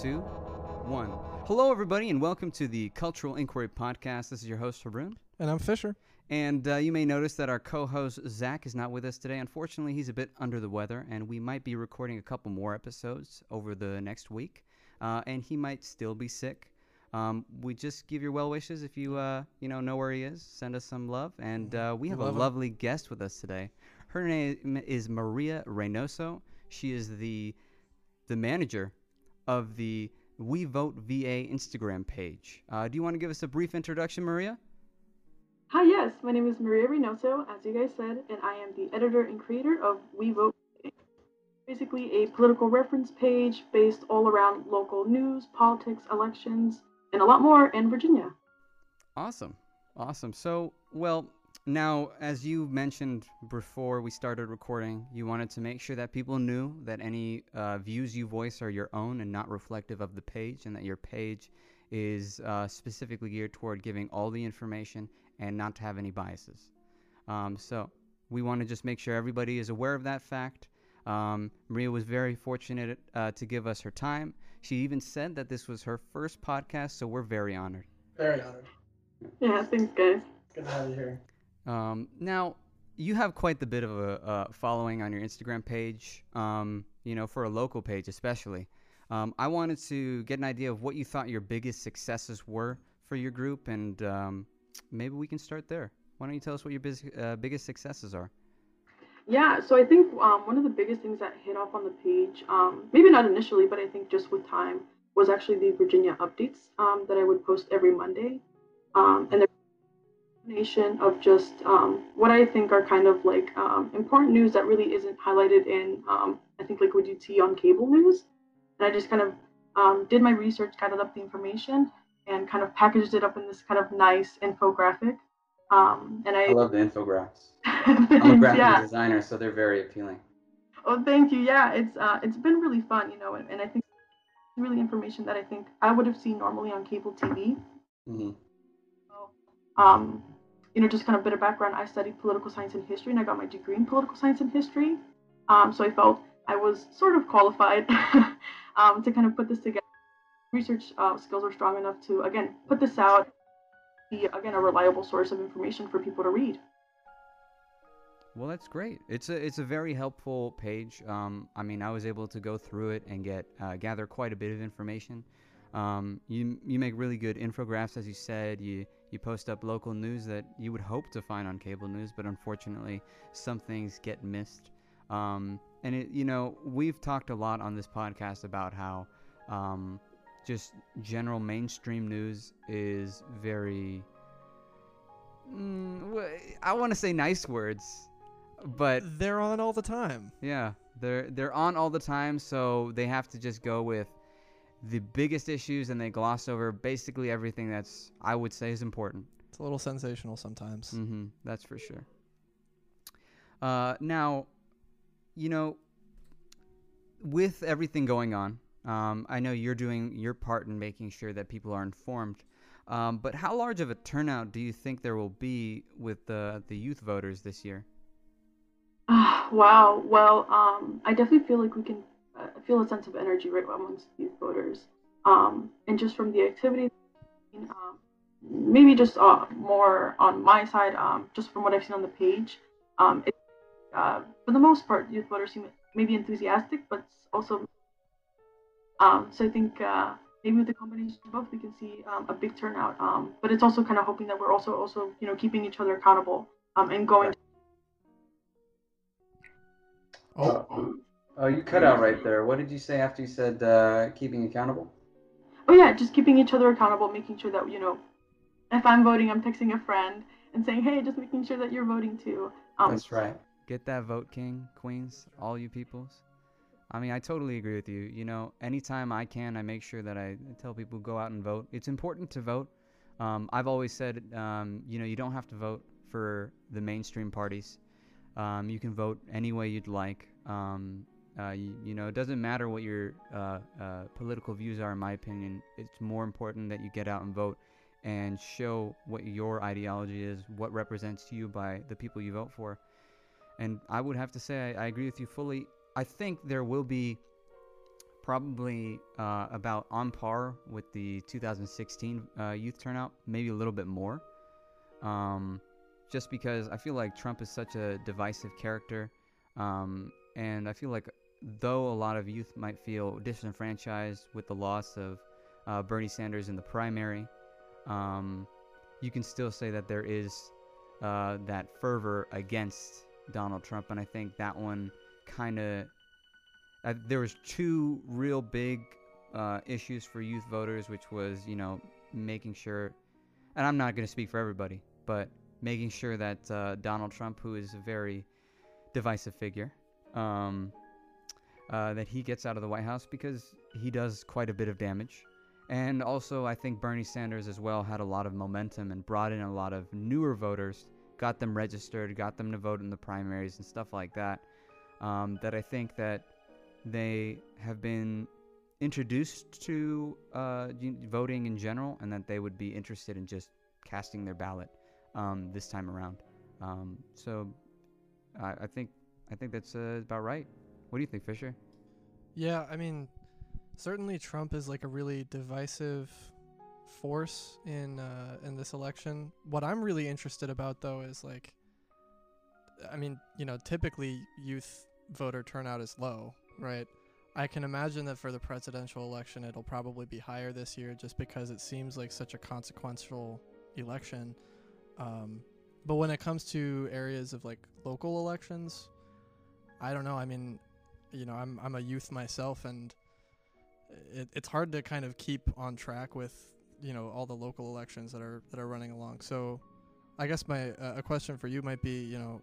two, one. Hello, everybody, and welcome to the Cultural Inquiry Podcast. This is your host, Haroon. And I'm Fisher. And uh, you may notice that our co host, Zach, is not with us today. Unfortunately, he's a bit under the weather, and we might be recording a couple more episodes over the next week. Uh, and he might still be sick. Um, we just give your well wishes if you uh, you know know where he is. Send us some love, and uh, we have love a him. lovely guest with us today. Her name is Maria Reynoso. She is the the manager of the We Vote VA Instagram page. Uh, do you want to give us a brief introduction, Maria? Hi, yes, my name is Maria Reynoso, as you guys said, and I am the editor and creator of We Vote. Basically, a political reference page based all around local news, politics, elections, and a lot more in Virginia. Awesome. Awesome. So, well, now, as you mentioned before we started recording, you wanted to make sure that people knew that any uh, views you voice are your own and not reflective of the page, and that your page is uh, specifically geared toward giving all the information and not to have any biases. Um, so, we want to just make sure everybody is aware of that fact. Um, Maria was very fortunate uh, to give us her time. She even said that this was her first podcast, so we're very honored. Very honored. Yeah, thanks, guys. Good to have you here. Um, now, you have quite the bit of a following on your Instagram page, um, you know, for a local page especially. Um, I wanted to get an idea of what you thought your biggest successes were for your group, and um, maybe we can start there. Why don't you tell us what your bis- uh, biggest successes are? Yeah, so I think um, one of the biggest things that hit off on the page, um, maybe not initially, but I think just with time, was actually the Virginia updates um, that I would post every Monday. Um, and the combination of just um, what I think are kind of like um, important news that really isn't highlighted in, um, I think, like what you'd see on cable news. And I just kind of um, did my research, gathered up the information, and kind of packaged it up in this kind of nice infographic. Um, and I, I love the infographics. I'm a graphic yeah. designer, so they're very appealing. Oh, thank you. Yeah, it's uh, it's been really fun, you know, and, and I think really information that I think I would have seen normally on cable TV. Mm-hmm. Um, you know, just kind of bit of background. I studied political science and history, and I got my degree in political science and history. Um, so I felt I was sort of qualified um, to kind of put this together. Research uh, skills are strong enough to again put this out, be again a reliable source of information for people to read. Well, that's great. It's a it's a very helpful page. Um, I mean, I was able to go through it and get uh, gather quite a bit of information. Um, you you make really good infographics, as you said. You you post up local news that you would hope to find on cable news, but unfortunately, some things get missed. Um, and it, you know, we've talked a lot on this podcast about how um, just general mainstream news is very. Mm, I want to say nice words, but They're on all the time. yeah, they're they're on all the time, so they have to just go with the biggest issues and they gloss over basically everything that's I would say is important. It's a little sensational sometimes. Mm-hmm. That's for sure. Uh, now, you know, with everything going on, um, I know you're doing your part in making sure that people are informed. Um, but how large of a turnout do you think there will be with the the youth voters this year? Ah, wow. Well, um, I definitely feel like we can uh, feel a sense of energy right amongst youth voters. Um, and just from the activity, um, maybe just uh, more on my side, um, just from what I've seen on the page, um, it, uh, for the most part, youth voters seem maybe enthusiastic, but also. Um, so I think uh, maybe with the combination of both, we can see um, a big turnout. Um, but it's also kind of hoping that we're also also you know keeping each other accountable um, and going. Oh, Oh, you cut out right there. What did you say after you said uh, keeping accountable? Oh yeah, just keeping each other accountable, making sure that you know, if I'm voting, I'm texting a friend and saying, hey, just making sure that you're voting too. Um, That's right. Get that vote, king, queens, all you peoples. I mean, I totally agree with you. You know, anytime I can, I make sure that I tell people go out and vote. It's important to vote. Um, I've always said, um, you know, you don't have to vote for the mainstream parties. Um, you can vote any way you'd like. Uh, you, you know, it doesn't matter what your uh, uh, political views are, in my opinion. It's more important that you get out and vote and show what your ideology is, what represents to you by the people you vote for. And I would have to say, I, I agree with you fully. I think there will be probably uh, about on par with the 2016 uh, youth turnout, maybe a little bit more. Um, just because I feel like Trump is such a divisive character, um, and I feel like though a lot of youth might feel disenfranchised with the loss of uh, Bernie Sanders in the primary, um, you can still say that there is uh, that fervor against Donald Trump, and I think that one kind of uh, there was two real big uh, issues for youth voters, which was you know making sure, and I'm not going to speak for everybody, but making sure that uh, Donald Trump, who is a very divisive figure, um, uh, that he gets out of the White House because he does quite a bit of damage. And also, I think Bernie Sanders as well had a lot of momentum and brought in a lot of newer voters, got them registered, got them to vote in the primaries and stuff like that. Um, that I think that they have been introduced to uh, voting in general, and that they would be interested in just casting their ballot um, this time around. Um, so I, I, think I think that's uh, about right. What do you think, Fisher? Yeah, I mean, certainly Trump is like a really divisive force in uh, in this election. What I'm really interested about though is like, I mean, you know, typically youth voter turnout is low, right? I can imagine that for the presidential election, it'll probably be higher this year just because it seems like such a consequential election. Um, but when it comes to areas of like local elections, I don't know. I mean, you know, I'm I'm a youth myself, and it, it's hard to kind of keep on track with you know all the local elections that are that are running along. So, I guess my uh, a question for you might be, you know,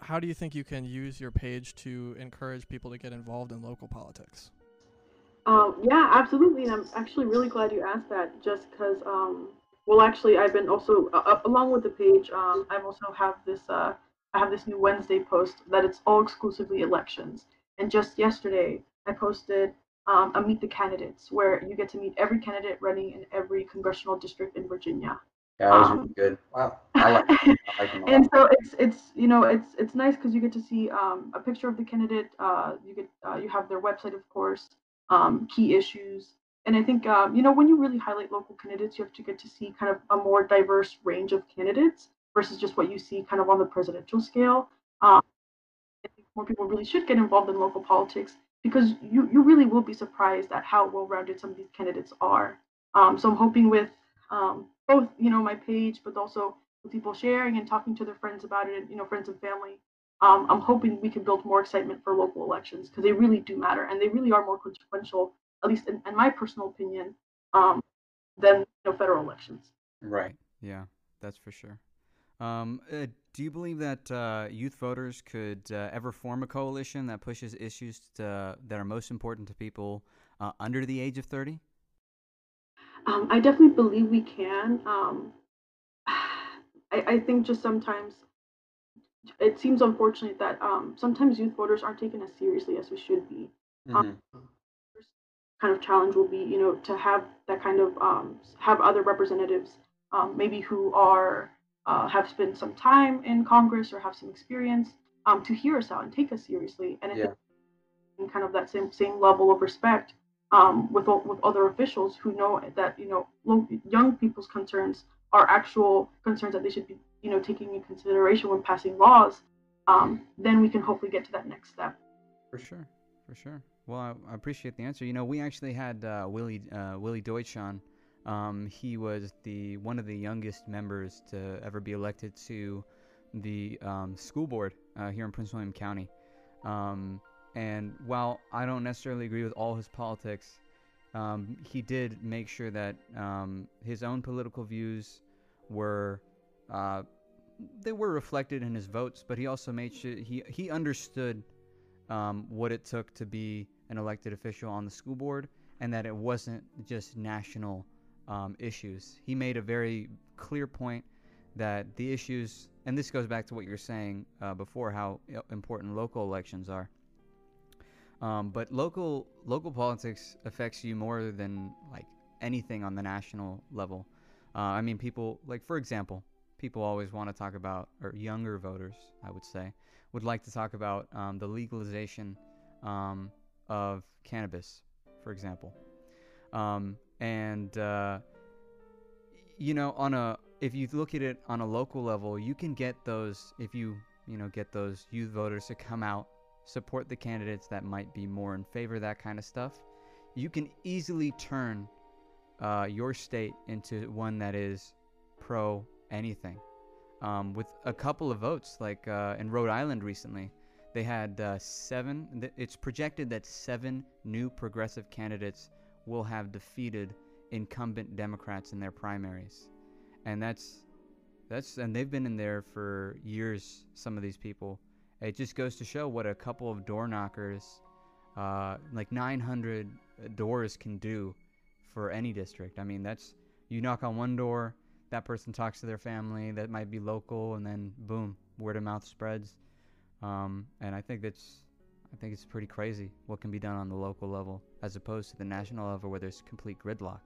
how do you think you can use your page to encourage people to get involved in local politics? Um, yeah, absolutely, and I'm actually really glad you asked that. Just because, um, well, actually, I've been also uh, along with the page. Um, I've also have this. Uh, I have this new Wednesday post that it's all exclusively elections. And just yesterday, I posted um, a meet the candidates where you get to meet every candidate running in every congressional district in Virginia. Yeah, that was um, really good. Wow. I like, I like and so it's it's you know it's it's nice because you get to see um, a picture of the candidate. Uh, you get uh, you have their website, of course, um, key issues, and I think um, you know when you really highlight local candidates, you have to get to see kind of a more diverse range of candidates versus just what you see kind of on the presidential scale. Um, more people really should get involved in local politics because you you really will be surprised at how well-rounded some of these candidates are. Um, so I'm hoping with um, both you know my page, but also with people sharing and talking to their friends about it, and you know friends and family. Um, I'm hoping we can build more excitement for local elections because they really do matter and they really are more consequential, at least in, in my personal opinion, um, than you know, federal elections. Right. Yeah, that's for sure. Um, uh, do you believe that uh, youth voters could uh, ever form a coalition that pushes issues to, that are most important to people uh, under the age of 30? Um, I definitely believe we can. Um, I, I, think just sometimes it seems unfortunate that um, sometimes youth voters aren't taken as seriously as we should be. Um, mm-hmm. kind of challenge will be, you know, to have that kind of um, have other representatives, um, maybe who are uh, have spent some time in Congress or have some experience, to hear us out and take us seriously, and yeah. in kind of that same same level of respect um, with with other officials who know that you know young people's concerns are actual concerns that they should be you know taking in consideration when passing laws, um, then we can hopefully get to that next step. For sure, for sure. Well, I, I appreciate the answer. You know, we actually had uh, Willie uh, Willie Deutsch on. Um, he was the one of the youngest members to ever be elected to the um, school board uh, here in Prince William County. Um, and while I don't necessarily agree with all his politics, um, he did make sure that um, his own political views were uh, they were reflected in his votes. But he also made sure he he understood um, what it took to be an elected official on the school board, and that it wasn't just national um, issues. He made a very clear point that the issues, and this goes back to what you were saying uh, before, how important local elections are um, but local local politics affects you more than like anything on the national level. Uh, I mean, people like for example, people always want to talk about, or younger voters, I would say, would like to talk about um, the legalization um, of cannabis, for example. Um, and uh, you know, on a if you look at it on a local level, you can get those if you you know get those youth voters to come out, support the candidates that might be more in favor of that kind of stuff. You can easily turn uh, your state into one that is pro anything. Um, with a couple of votes, like uh, in Rhode Island recently, they had uh, seven. It's projected that seven new progressive candidates will have defeated incumbent Democrats in their primaries, and that's that's and they've been in there for years. Some of these people. It just goes to show what a couple of door knockers, uh, like 900 doors, can do for any district. I mean, that's you knock on one door, that person talks to their family that might be local, and then boom, word of mouth spreads. Um, and I think that's, I think it's pretty crazy what can be done on the local level as opposed to the national level where there's complete gridlock.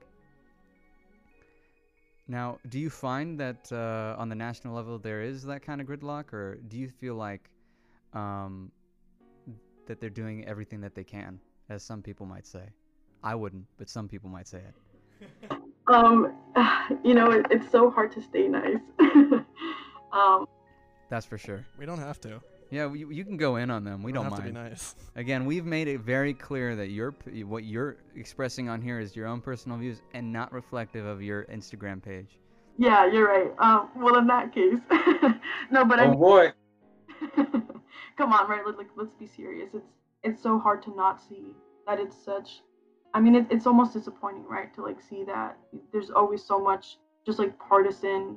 Now, do you find that uh, on the national level there is that kind of gridlock, or do you feel like um, that they're doing everything that they can, as some people might say? I wouldn't, but some people might say it. Um, you know, it, it's so hard to stay nice. um, That's for sure. We don't have to. Yeah, you, you can go in on them. We don't, have mind. to be nice. Again, we've made it very clear that your what you're expressing on here is your own personal views and not reflective of your Instagram page. yeah, you're right. Um, well, in that case, no, but I Oh mean, boy. come on, right? Like, like, let's be serious. It's it's so hard to not see that it's such. I mean, it, it's almost disappointing, right? To like see that there's always so much just like partisan,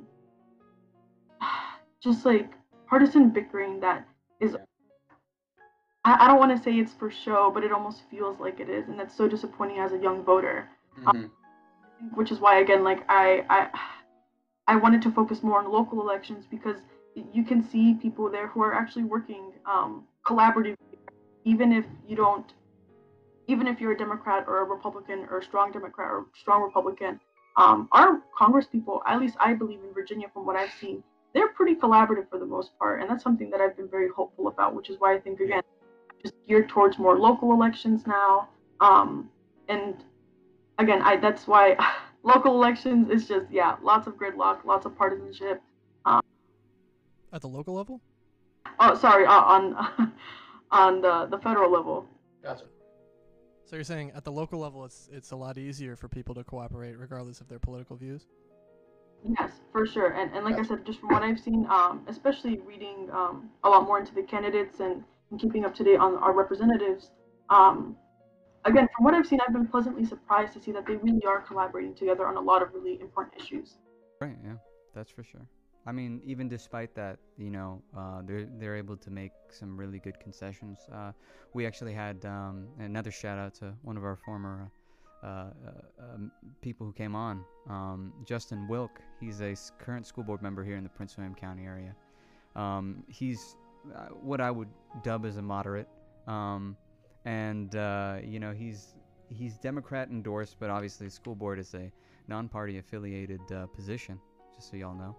just like partisan bickering that is. I, I don't want to say it's for show, but it almost feels like it is, and that's so disappointing as a young voter. Mhm. which is why again like I I I wanted to focus more on local elections because you can see people there who are actually working um, collaboratively, even if you don't, even if you're a Democrat or a Republican or a strong Democrat or strong Republican. Um, our Congress people, at least I believe in Virginia, from what I've seen, they're pretty collaborative for the most part, and that's something that I've been very hopeful about. Which is why I think again, just geared towards more local elections now. Um, and again, I that's why local elections is just yeah, lots of gridlock, lots of partisanship. At the local level? Oh, sorry, uh, on on the the federal level. Gotcha. So you're saying at the local level, it's it's a lot easier for people to cooperate regardless of their political views. Yes, for sure. And and like I said, just from what I've seen, um, especially reading um, a lot more into the candidates and, and keeping up to date on our representatives, um, again, from what I've seen, I've been pleasantly surprised to see that they really are collaborating together on a lot of really important issues. Right. Yeah, that's for sure. I mean, even despite that, you know, uh, they're they're able to make some really good concessions. Uh, we actually had um, another shout out to one of our former uh, uh, um, people who came on, um, Justin Wilk. He's a current school board member here in the Prince William County area. Um, he's uh, what I would dub as a moderate, um, and uh, you know he's he's Democrat endorsed, but obviously school board is a non-party affiliated uh, position, just so y'all know.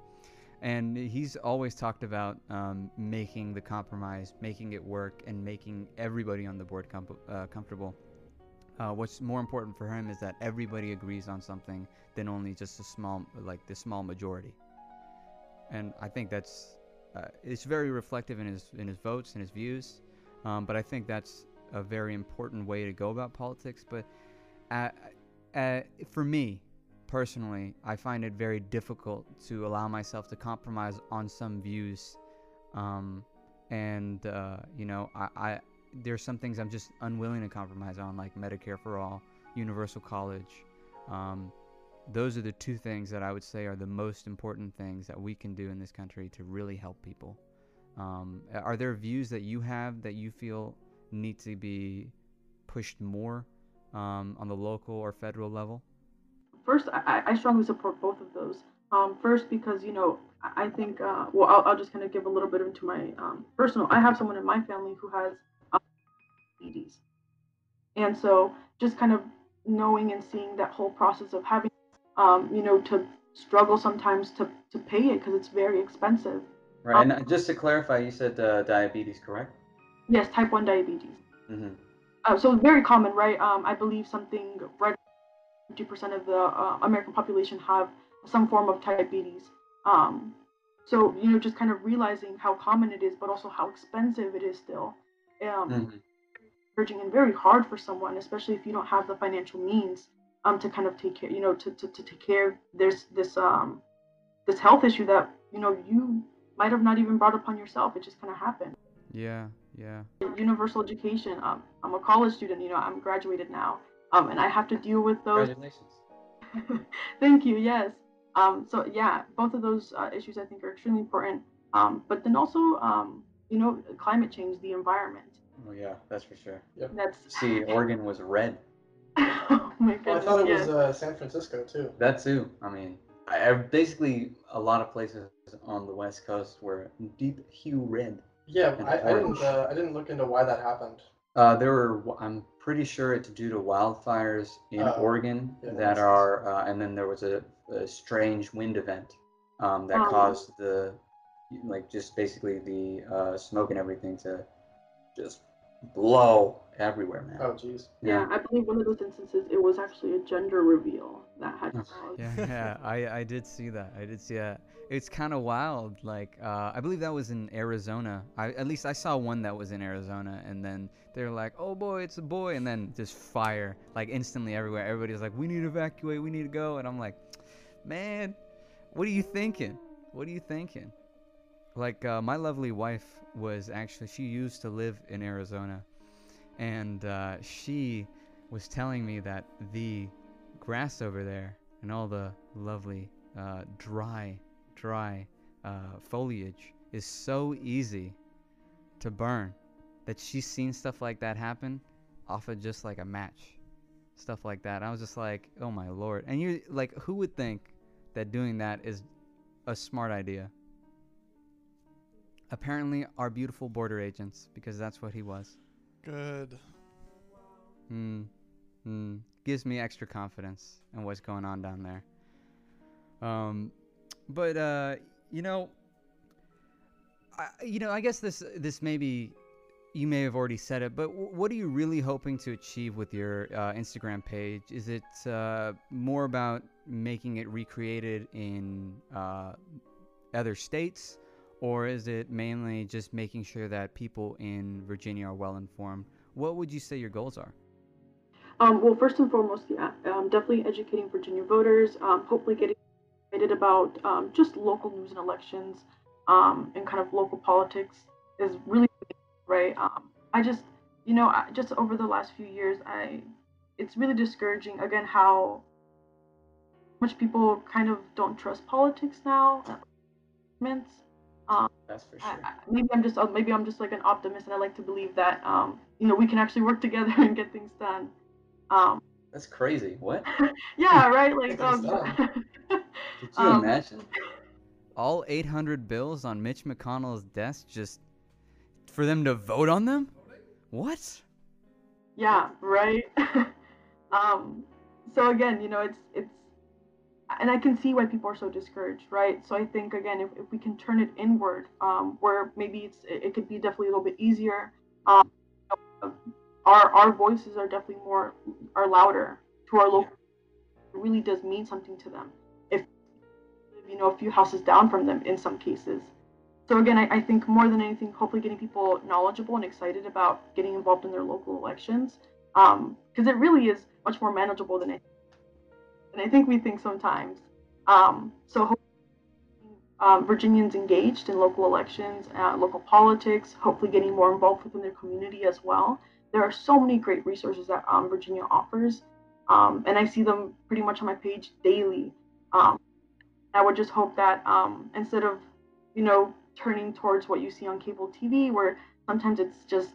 And he's always talked about um, making the compromise, making it work, and making everybody on the board com- uh, comfortable. Uh, what's more important for him is that everybody agrees on something than only just a small, like the small majority. And I think that's uh, it's very reflective in his in his votes and his views. Um, but I think that's a very important way to go about politics. But uh, uh, for me, personally, I find it very difficult to allow myself to compromise on some views. Um, and, uh, you know, I, I, there's some things I'm just unwilling to compromise on, like Medicare for all, universal college. Um, those are the two things that I would say are the most important things that we can do in this country to really help people. Um, are there views that you have that you feel need to be pushed more um, on the local or federal level? First, I, I strongly support both of those. Um, first, because you know, I think uh, well, I'll, I'll just kind of give a little bit into my um, personal. I have someone in my family who has um, diabetes, and so just kind of knowing and seeing that whole process of having, um, you know, to struggle sometimes to to pay it because it's very expensive. Right. And uh, just to clarify, you said uh, diabetes, correct? Yes, type one diabetes. Mm-hmm. uh, so very common, right? Um, I believe something right 50% of the uh, American population have some form of diabetes. Um, so you know, just kind of realizing how common it is, but also how expensive it is still. Um, Mhm. Urging and very hard for someone, especially if you don't have the financial means um, to kind of take care, you know, to, to, to take care of this this um this health issue that you know you might have not even brought upon yourself. It just kind of happened. Yeah, yeah. Universal education. Um, I'm a college student. You know, I'm graduated now, um, and I have to deal with those. Congratulations. Thank you. Yes. Um, so yeah, both of those uh, issues I think are extremely important. Um, but then also, um, you know, climate change, the environment. Oh yeah, that's for sure. That's See, Oregon was red. oh my Well. I thought it yes. was uh, San Francisco too. That too. I mean, I, I basically a lot of places on the West Coast were deep hue red. Yeah, I, I didn't. Uh, I didn't look into why that happened. Uh, there were, I'm pretty sure it's due to wildfires in Oh, Oregon yeah, that that makes sense. are, uh, and then there was a, a strange wind event um, that Um. caused the, like, just basically the uh, smoke and everything to just blow everywhere, man. Oh, jeez. Yeah, I believe one of those instances it was actually a gender reveal that had Oh, caused. Yeah, yeah, I, I did see that. I did see that. It's kind of wild. Like, uh, I believe that was in Arizona. I at least I saw one that was in Arizona, and then they're like, "Oh boy, it's a boy," and then just fire like instantly everywhere. Everybody's like, "We need to evacuate. We need to go," and I'm like, "Man, what are you thinking? What are you thinking?" Like, uh, my lovely wife was actually she used to live in Arizona, and uh, she was telling me that the grass over there and all the lovely uh, dry, dry uh, foliage is so easy to burn that she's seen stuff like that happen off of just like a match, stuff like that. I was just like, oh my lord! And you like, who would think that doing that is a smart idea? Apparently, our beautiful border agents, because that's what he was. Good. Hmm. Hmm. Gives me extra confidence in what's going on down there. Um, but uh, you know, I, you know, I guess this this maybe you may have already said it, but w- what are you really hoping to achieve with your uh, Instagram page? Is it uh, more about making it recreated in uh, other states, or is it mainly just making sure that people in Virginia are well informed? What would you say your goals are? Um, well, first and foremost, yeah, um, definitely educating Virginia voters. Um, hopefully, getting excited about um, just local news and elections um, and kind of local politics is really right. Um, I just, you know, I, just over the last few years, I it's really discouraging again how much people kind of don't trust politics now. Um, That's for sure. I, maybe I'm just uh, maybe I'm just like an optimist, and I like to believe that um, you know we can actually work together and get things done. Um, That's crazy. What? yeah, right. Like, um, things done. Could you Um, imagine? all 800 bills on Mitch McConnell's desk just for them to vote on them? What? yeah, right. um, so again, you know, it's it's, and I can see why people are so discouraged, right? So I think again, if, if we can turn it inward, um, where maybe it's it, could be definitely a little bit easier. Um, our our voices are definitely more are louder to our local. It really does mean something to them. If you know a few houses down from them in some cases. So again, I, I think more than anything, hopefully getting people knowledgeable and excited about getting involved in their local elections, because it really is much more manageable than I, than I think we think sometimes. Um, so um, Virginians engaged in local elections, uh, local politics, hopefully getting more involved within their community as well. There are so many great resources that um, Virginia offers, um, and I see them pretty much on my page daily. Um, I would just hope that um, instead of, you know, turning towards what you see on cable TV, where sometimes it's just,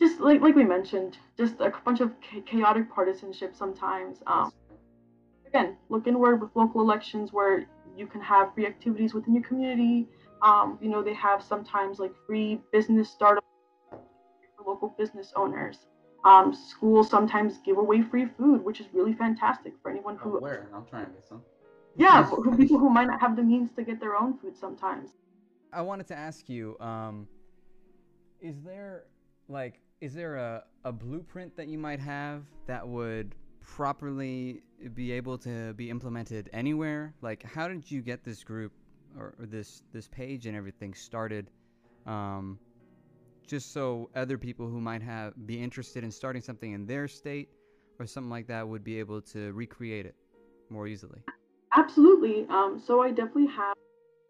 just like like we mentioned, just a bunch of chaotic partisanship. Sometimes, um, again, look inward with local elections where you can have free activities within your community. Um, you know, they have sometimes like free business startup for local business owners. Um, schools sometimes give away free food, which is really fantastic for anyone Oh, who where? I'm trying to get some. yeah, who, people who might not have the means to get their own food sometimes. I wanted to ask you, um, is there like is there a, a blueprint that you might have that would properly be able to be implemented anywhere? Like, how did you get this group or, or this this page and everything started? Um, just so other people who might have be interested in starting something in their state or something like that would be able to recreate it more easily. Absolutely. Um, so I definitely have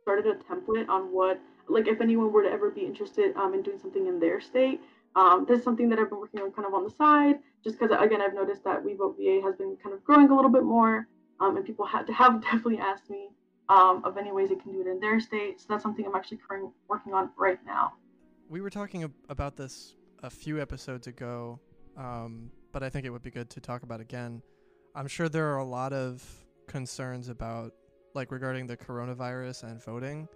started a template on what, like, if anyone were to ever be interested um, in doing something in their state. Um, this is something that I've been working on kind of on the side, just because again I've noticed that We Vote VA has been kind of growing a little bit more, um, and people to have definitely asked me um, of any ways they can do it in their state. So that's something I'm actually currently working on right now. We were talking about this a few episodes ago, um, but I think it would be good to talk about again. I'm sure there are a lot of concerns about, like, regarding the coronavirus and voting,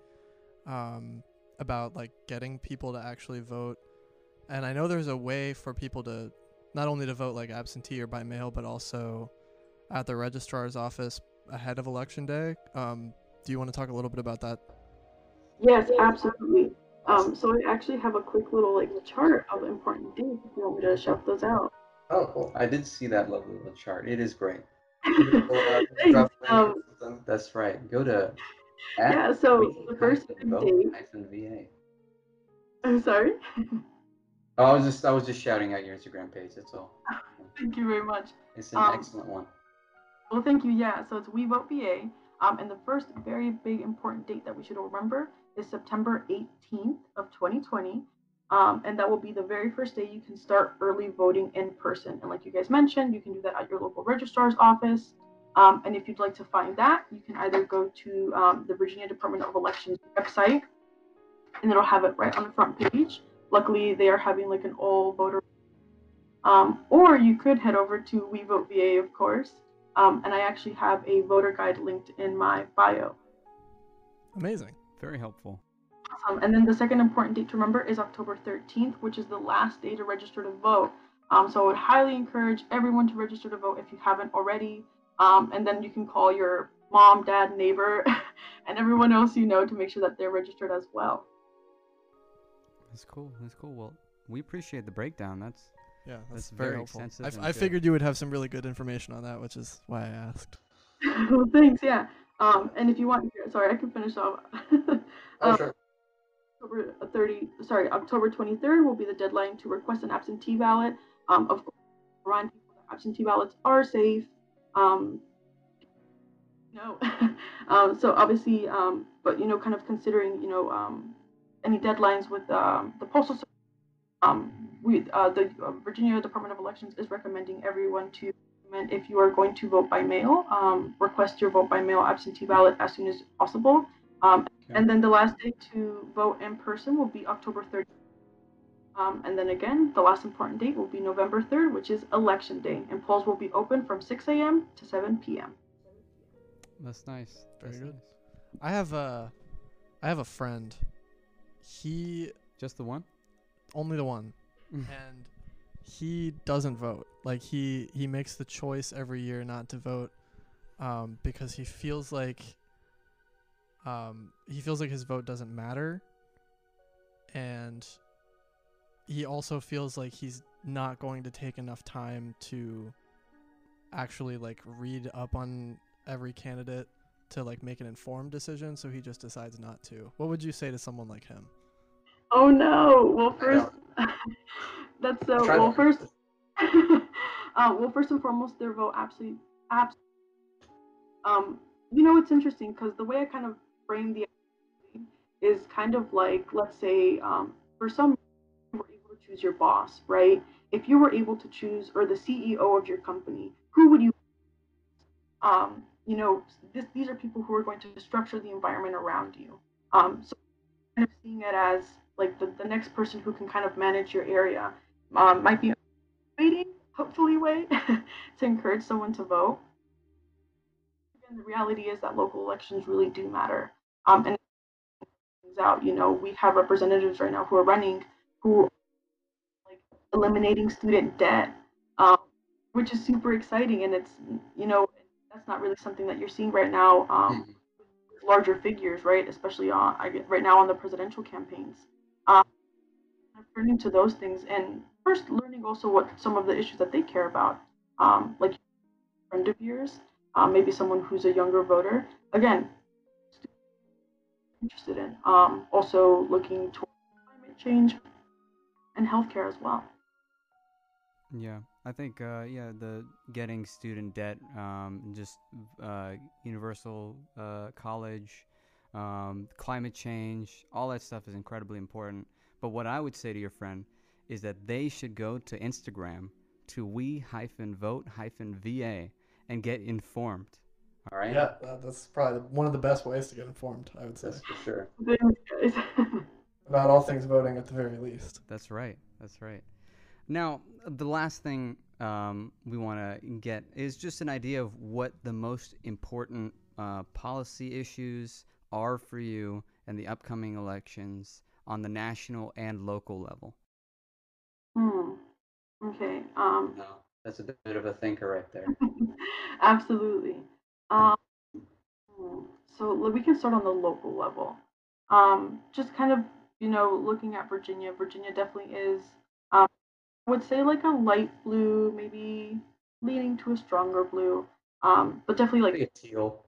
um, about like getting people to actually vote. And I know there's a way for people to not only to vote like absentee or by mail, but also at the registrar's office ahead of election day. Um, do you want to talk a little bit about that? Yes, absolutely. Um, so I actually have a quick little like chart of important dates if you want me to shout those out. Oh, cool. I did see that lovely little chart. It is great. Um, That's right. Go to yeah, so the first date. VA. I'm sorry. Oh, I was just I was just shouting out your Instagram page. That's all. Thank you very much. It's an Um, excellent one. Well, thank you. Yeah, so it's We Vote VA. Um, and the first very big important date that we should remember is September 18th of 2020. Um, and that will be the very first day you can start early voting in person. And like you guys mentioned, you can do that at your local registrar's office. Um, and if you'd like to find that, you can either go to um, the Virginia Department of Elections website, and it'll have it right on the front page. Luckily, they are having like an all voter. Um, or you could head over to We Vote VA, of course, um, and I actually have a voter guide linked in my bio. Amazing. Very helpful. Um, and then the second important date to remember is October 13th, which is the last day to register to vote. Um, so I would highly encourage everyone to register to vote if you haven't already. Um, and then you can call your mom, dad, neighbor, and everyone else you know to make sure that they're registered as well. That's cool. That's cool. Well, we appreciate the breakdown. That's Yeah, That's that's, very, very helpful. extensive I, f- I figured you would have some really good information on that, which is why I asked. well, thanks. Yeah. Um, and if you want, sorry, I can finish off. Oh, um, sure. October 30, sorry, October 23rd will be the deadline to request an absentee ballot. Um, of course, remind people that absentee ballots are safe. Um, no, um, so obviously, um, but you know, kind of considering, you know, um, any deadlines with um, the postal service. Um, we, uh, the uh, Virginia Department of Elections is recommending everyone to, recommend if you are going to vote by mail, um, request your vote by mail absentee ballot as soon as possible. Um, Okay. and then the last day to vote in person will be October 30th. Um, and then again, the last important date will be November 3rd, which is election day, and polls will be open from 6 a.m. to 7 p.m. that's nice. Very That's good. nice. I have a, I have a friend. He Just the one? only the one, and he doesn't vote. Like he he makes the choice every year not to vote, um, because he feels like, um, he feels like his vote doesn't matter, and he also feels like he's not going to take enough time to actually like read up on every candidate to like make an informed decision so he just decides not to what would you say to someone like him Oh no! Well, first, that's so. Well, that. first, uh, well, first and foremost, their vote absolutely, absolutely. Um, you know, it's interesting because the way I kind of frame the is kind of like, let's say, um, for some, you were able to choose your boss, right? If you were able to choose, or the CEO of your company, who would you? Um, you know, this, these are people who are going to structure the environment around you. Um, so kind of seeing it as like the, the next person who can kind of manage your area um, might be waiting, hopefully, wait, to encourage someone to vote. Again, the reality is that local elections really do matter. Um, and things out, you know, we have representatives right now who are running who like eliminating student debt, um, which is super exciting. And it's, you know, that's not really something that you're seeing right now. Um, Mhm. larger figures, right? Especially on I get right now on the presidential campaigns. Um, turning to those things and first learning also what some of the issues that they care about, um, like a friend of yours, um, maybe someone who's a younger voter. Again, interested in. Um, also looking towards climate change and healthcare as well. Yeah, I think uh, yeah, the getting student debt, um, just uh, universal uh, college, um, climate change, all that stuff is incredibly important. But what I would say to your friend is that they should go to Instagram to we hyphen vote hyphen va and get informed. All right. Yeah, that, that's probably one of the best ways to get informed. I would say That's for sure. About all things voting at the very least. That's right. That's right. Now, the last thing um, we want to get is just an idea of what the most important uh, policy issues are for you in the upcoming elections on the national and local level. hmm. Okay. Um, No, that's a bit of a thinker right there. Absolutely. Um, so we can start on the local level. Um, just kind of, you know, looking at Virginia. Virginia definitely is, I would say like a light blue, maybe leaning to a stronger blue, um, but definitely like Like a teal.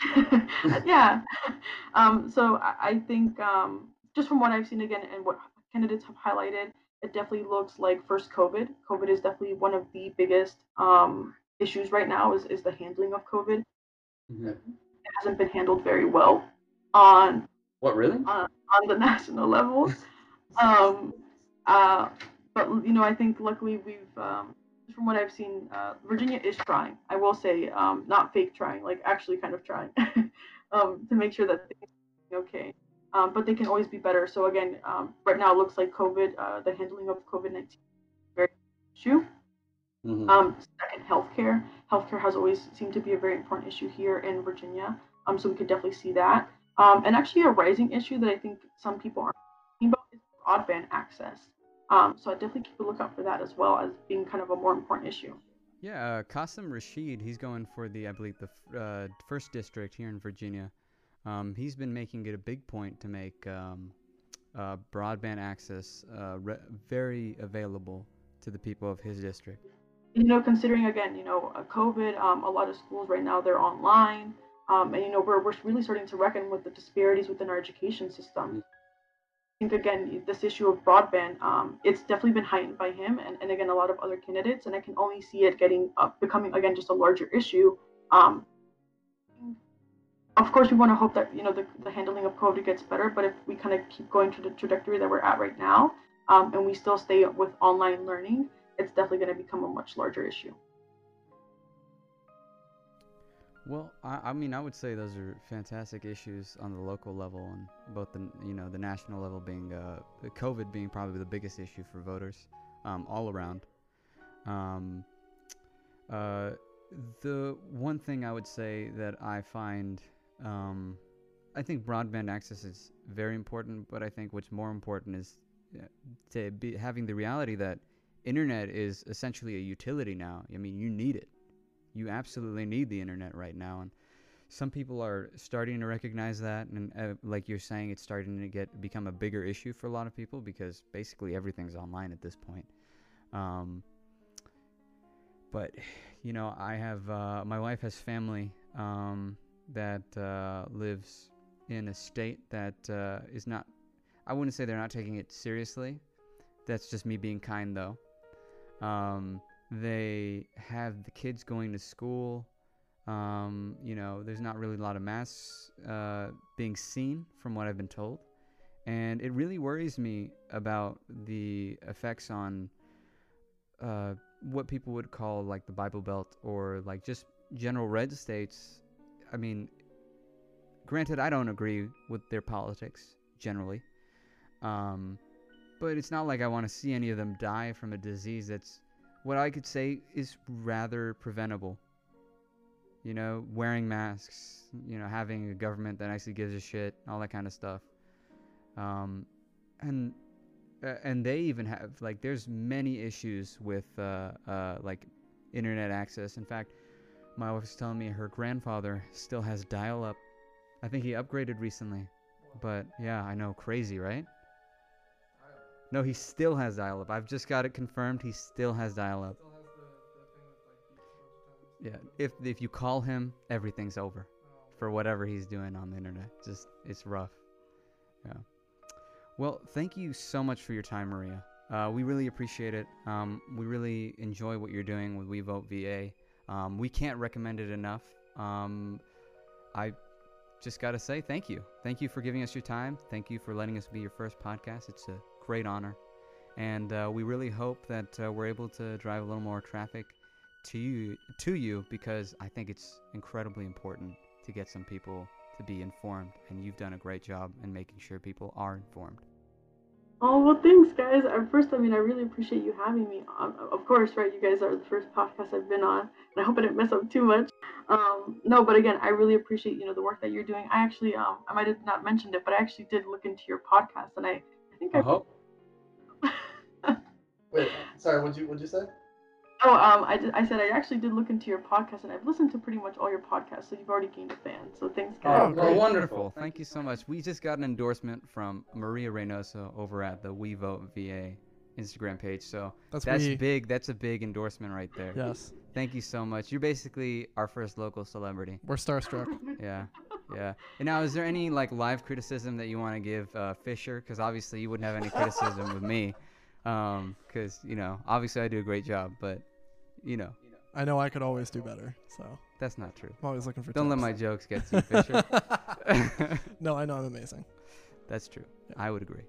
yeah. Um, so I, I think um, just from what I've seen again and what candidates have highlighted, it definitely looks like first COVID. COVID is definitely one of the biggest um, issues right now is, is the handling of COVID. Mhm. It hasn't been handled very well on What really? on, on the national level. Um, uh, but you know, I think luckily we've, um, from what I've seen, uh, Virginia is trying. I will say, um, not fake trying, like actually kind of trying, um, to make sure that things are okay. Um, but they can always be better. So again, um, right now it looks like COVID, uh, the handling of COVID nineteen, very issue. Mhm. Um, second, healthcare. Healthcare has always seemed to be a very important issue here in Virginia. Um, so we could definitely see that. Um, and actually, a rising issue that I think some people aren't thinking about is broadband access. Um, so I definitely keep a lookout for that as well as being kind of a more important issue. Yeah, uh, Qasim Rashid, he's going for the, I believe, the f- uh, first district here in Virginia. Um, he's been making it a big point to make um, uh, broadband access uh, re- very available to the people of his district. You know, considering again, you know, uh, COVID, um, a lot of schools right now they're online, um, and you know we're we're really starting to reckon with the disparities within our education system. Think again, this issue of broadband, um, it's definitely been heightened by him, and, and again a lot of other candidates, and I can only see it getting uh, becoming again just a larger issue. Um, of course, we want to hope that you know the, the handling of COVID gets better, but if we kind of keep going to the trajectory that we're at right now, um, and we still stay with online learning, it's definitely going to become a much larger issue. Well, I, I mean, I would say those are fantastic issues on the local level, and both the you know the national level being uh, COVID being probably the biggest issue for voters um, all around. Um, uh, the one thing I would say that I find, um, I think broadband access is very important, but I think what's more important is uh, to be having the reality that internet is essentially a utility now. I mean, you need it you absolutely need the internet right now and some people are starting to recognize that and uh, like you're saying it's starting to get become a bigger issue for a lot of people because basically everything's online at this point. Um, but you know i have uh, my wife has family um, that uh, lives in a state that uh, is not i wouldn't say they're not taking it seriously. That's just me being kind though. Um, they have the kids going to school. Um, you know, there's not really a lot of masks uh, being seen from what I've been told. And it really worries me about the effects on uh, what people would call like the Bible Belt or like just general red states. I mean, granted, I don't agree with their politics generally. Um, but it's not like I want to see any of them die from a disease that's what I could say is rather preventable. You know, wearing masks, you know, having a government that actually gives a shit, all that kind of stuff. Um, and uh, and they even have like there's many issues with uh, uh, like internet access. In fact, my wife was telling me her grandfather still has dial-up. I think he upgraded recently, but yeah, I know, crazy, right? No, he still has dial up. I've just got it confirmed. He still has dial up. Yeah. If if you call him, everything's over for whatever he's doing on the internet. Just it's rough. Yeah. Well, thank you so much for your time, Maria. Uh, we really appreciate it. Um, we really enjoy what you're doing with We Vote VA. Um, we can't recommend it enough. Um, I just got to say thank you. Thank you for giving us your time. Thank you for letting us be your first podcast. It's a great honor. And uh, we really hope that uh, we're able to drive a little more traffic to you, to you because I think it's incredibly important to get some people to be informed. And you've done a great job in making sure people are informed. Oh well, thanks, guys. At first, I mean, I really appreciate you having me. Um, of course, right? You guys are the first podcast I've been on, and I hope I didn't mess up too much. Um, no, but again, I really appreciate you know the work that you're doing. I actually, um, I might have not mentioned it, but I actually did look into your podcast, and I, I think I. Uh-huh. Wait, sorry. What'd you What'd you say? Oh, um, I, did, I said I actually did look into your podcast, and I've listened to pretty much all your podcasts, so you've already gained a fan. So thanks, guys. Oh, well, great. wonderful. Thank you so much. We just got an endorsement from Maria Reynoso over at the We Vote VA Instagram page. So That's, that's we. big. That's a big endorsement right there. Yes, Thank you so much. You're basically our first local celebrity. we're starstruck. Yeah. Yeah. And now, is there any like live criticism that you want to give uh, Fisher? Because obviously you wouldn't have any criticism with me. Because, you know, obviously I do a great job, but, you know, I know I could always do better, so that's not true. I'm always looking for. Don't let my jokes get to you, Fisher. no, I know I'm amazing. That's true. Yeah. I would agree.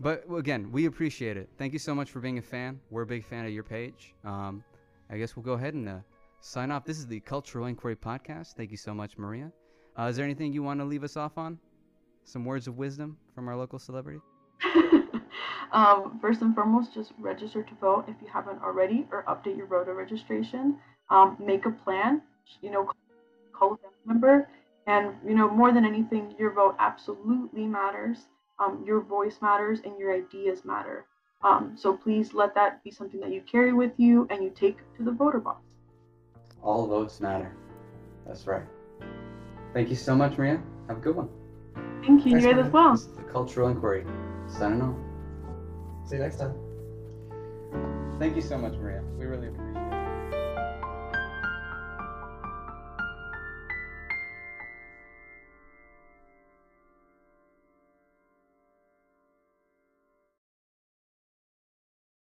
But again, we appreciate it. Thank you so much for being a fan. We're a big fan of your page. Um, I guess we'll go ahead and uh, sign off. This is the Cultural Inquiry Podcast. Thank you so much, Maria. Uh, is there anything you want to leave us off on? Some words of wisdom from our local celebrity? um, first and foremost, just register to vote if you haven't already, or update your voter registration. Um, make a plan. You know, call a family member, and you know more than anything, your vote absolutely matters. Um, your voice matters, and your ideas matter. Um, so please let that be something that you carry with you and you take to the voter box. All votes matter. That's right. Thank you so much, Maria. Have a good one. Thank you, Thanks, you guys as well. The Cultural Inquiry. Signing off. See you next time. Thank you so much, Maria. We really appreciate it.